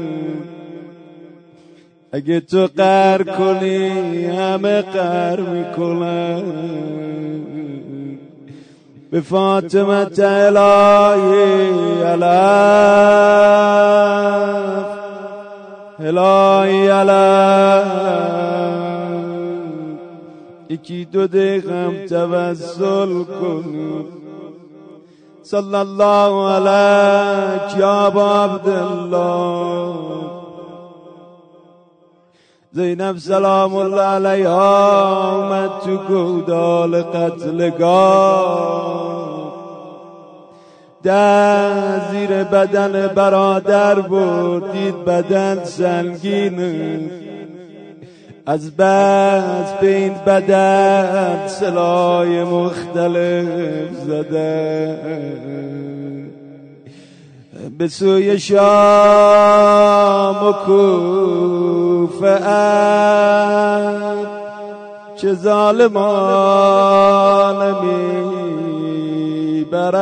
Speaker 4: اگه تو قر کنی همه قر می‌کنن. به فاطمه الهی علف الهی علف. یکی دو دقیقم توسل کن. صلی الله علیک یا عبدالله. زینب سلام الله علیها. اومد تو گودال قتلگاه. در زیر بدن برادر بردید بدن سنگین. از بس به این بدن سلای مختلف زده. به سوی شام و کوفه چه ظالمان می‌برند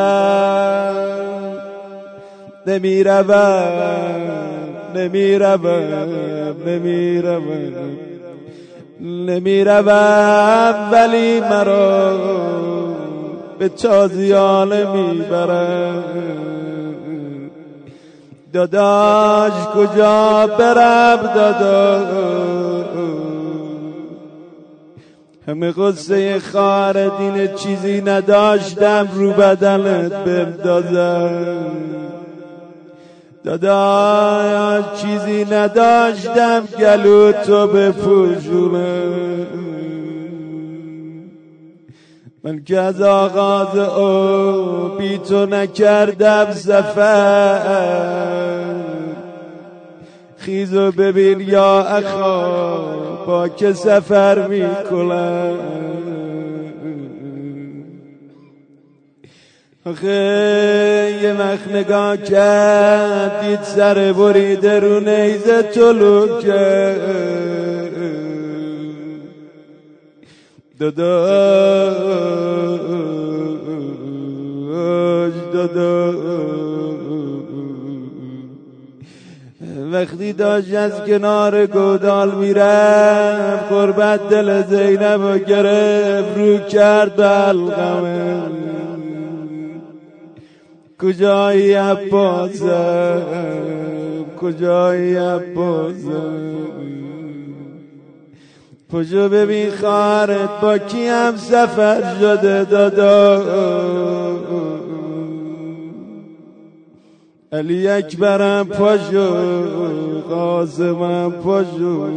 Speaker 4: نمی‌روند نمی‌روند نمی‌روند نمی‌روند ولی مرا به تازیانه می‌برند داداش کجا برم داداش؟ همه قصه خواهر دین چیزی نداشتم رو بدنت بردازم داداش چیزی نداشتم گلو تو بپوشونم. من که از آغاز او بی تو نکردم سفر. خیز و ببین یا اخا با که سفر می‌کنم. آخه یه وقت نگاه کرد سر بریده رو نیزه طلو کرد داداش داداش وقتی داشت از کنار گودال می‌رفت قربت دل زینب و گرفت رو کرد به القمه کجایی عباسم کجایی عباسم پشو ببین خواهرت با کی هم سفر شده دادا علی اکبرم پاشو قاسمم پاشو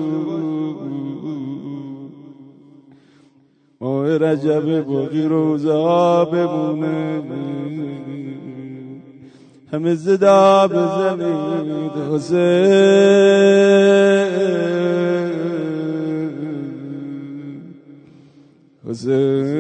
Speaker 4: ماه رجب باقی روزه ها بمونه. همه زدا بزنید حسین حسین